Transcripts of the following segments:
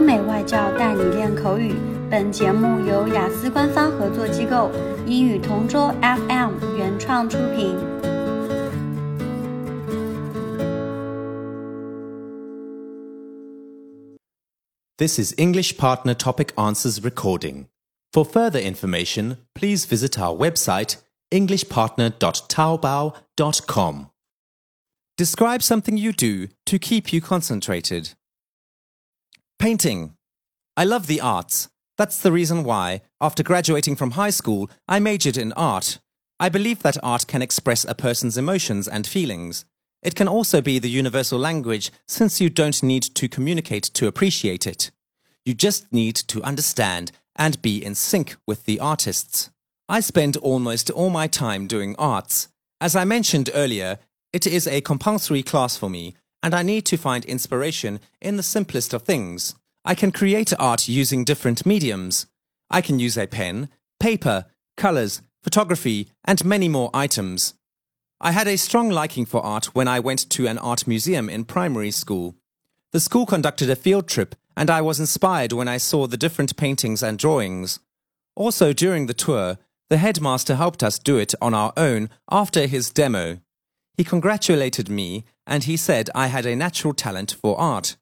美外教带你练口语。本节目由雅思官方合作机构英语同桌 FM 原创出品。This is English Partner Topic Answers recording. For further information, please visit our website englishpartner.taobao.com. Describe something you do to keep you concentrated. Painting. I love the arts. That's the reason why, after graduating from high school, I majored in art. I believe that art can express a person's emotions and feelings. It can also be the universal language since you don't need to communicate to appreciate it. You just need to understand and be in sync with the artists. I spend almost all my time doing arts. As I mentioned earlier, it is a compulsory class for me, and I need to find inspiration in the simplest of things. I can create art using different mediums. I can use a pen, paper, colors, photography, and many more items. I had a strong liking for art when I went to an art museum in primary school. The school conducted a field trip, and I was inspired when I saw the different paintings and drawings. Also, during the tour, the headmaster helped us do it on our own after his demo. He congratulated me and he said I had a natural talent for art.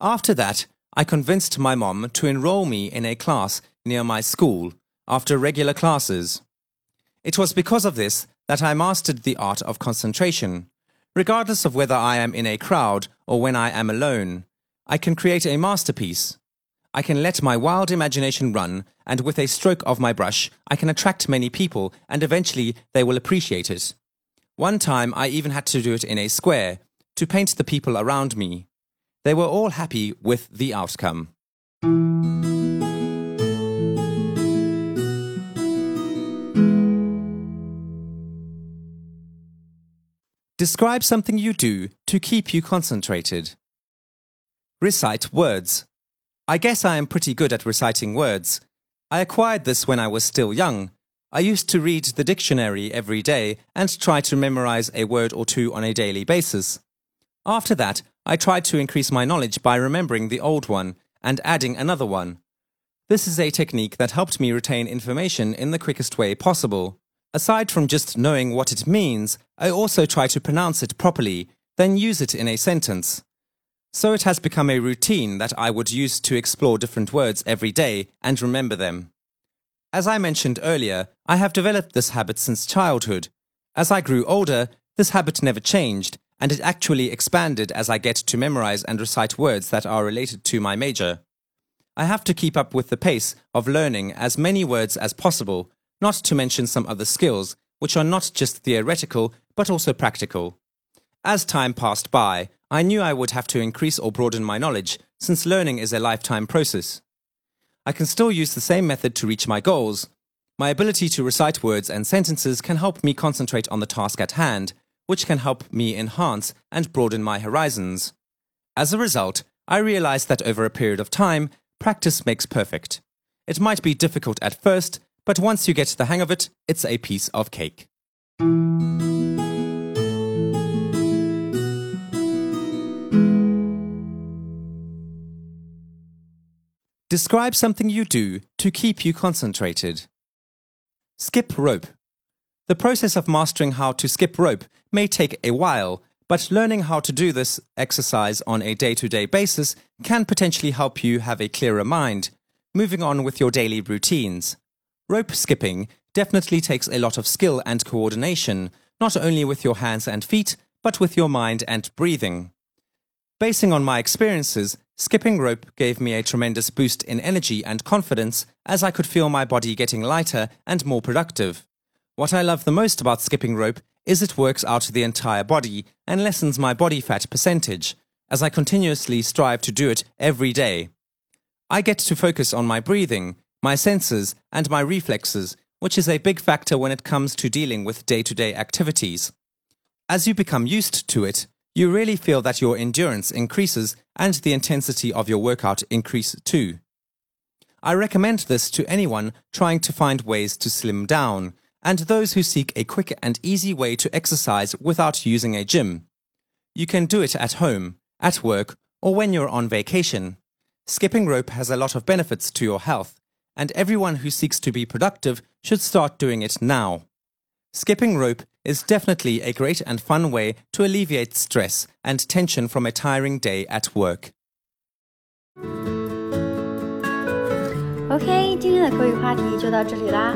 After that, I convinced my mom to enroll me in a class near my school after regular classes. It was because of this that I mastered the art of concentration. Regardless of whether I am in a crowd or when I am alone, I can create a masterpiece. I can let my wild imagination run, and with a stroke of my brush, I can attract many people, and eventually they will appreciate it. One time I even had to do it in a square to paint the people around me. They were all happy with the outcome. Describe something you do to keep you concentrated. Recite words. I guess I am pretty good at reciting words. I acquired this when I was still young. I used to read the dictionary every day and try to memorize a word or two on a daily basis. After that, I tried to increase my knowledge by remembering the old one and adding another one. This is a technique that helped me retain information in the quickest way possible. Aside from just knowing what it means, I also try to pronounce it properly, then use it in a sentence. So it has become a routine that I would use to explore different words every day and remember them. As I mentioned earlier, I have developed this habit since childhood. As I grew older, this habit never changed, and it actually expanded as I get to memorize and recite words that are related to my major. I have to keep up with the pace of learning as many words as possible not to mention some other skills, which are not just theoretical, but also practical. As time passed by, I knew I would have to increase or broaden my knowledge, since learning is a lifetime process. I can still use the same method to reach my goals. My ability to recite words and sentences can help me concentrate on the task at hand, which can help me enhance and broaden my horizons. As a result, I realized that over a period of time, practice makes perfect. It might be difficult at first, but once you get the hang of it, it's a piece of cake. Describe something you do to keep you concentrated. Skip rope. The process of mastering how to skip rope may take a while, but learning how to do this exercise on a day to day basis can potentially help you have a clearer mind, moving on with your daily routines. Rope skipping definitely takes a lot of skill and coordination, not only with your hands and feet, but with your mind and breathing. Basing on my experiences, skipping rope gave me a tremendous boost in energy and confidence as I could feel my body getting lighter and more productive. What I love the most about skipping rope is it works out the entire body and lessens my body fat percentage, as I continuously strive to do it every day. I get to focus on my breathing, my senses, and my reflexes, which is a big factor when it comes to dealing with day to day activities. As you become used to it, you really feel that your endurance increases and the intensity of your workout increase too. I recommend this to anyone trying to find ways to slim down and those who seek a quick and easy way to exercise without using a gym. You can do it at home, at work, or when you're on vacation. Skipping rope has a lot of benefits to your health, and everyone who seeks to be productive should start doing it now. Skipping rope is definitely a great and fun way to alleviate stress and tension from a tiring day at work. OK，今天的口语话题就到这里啦。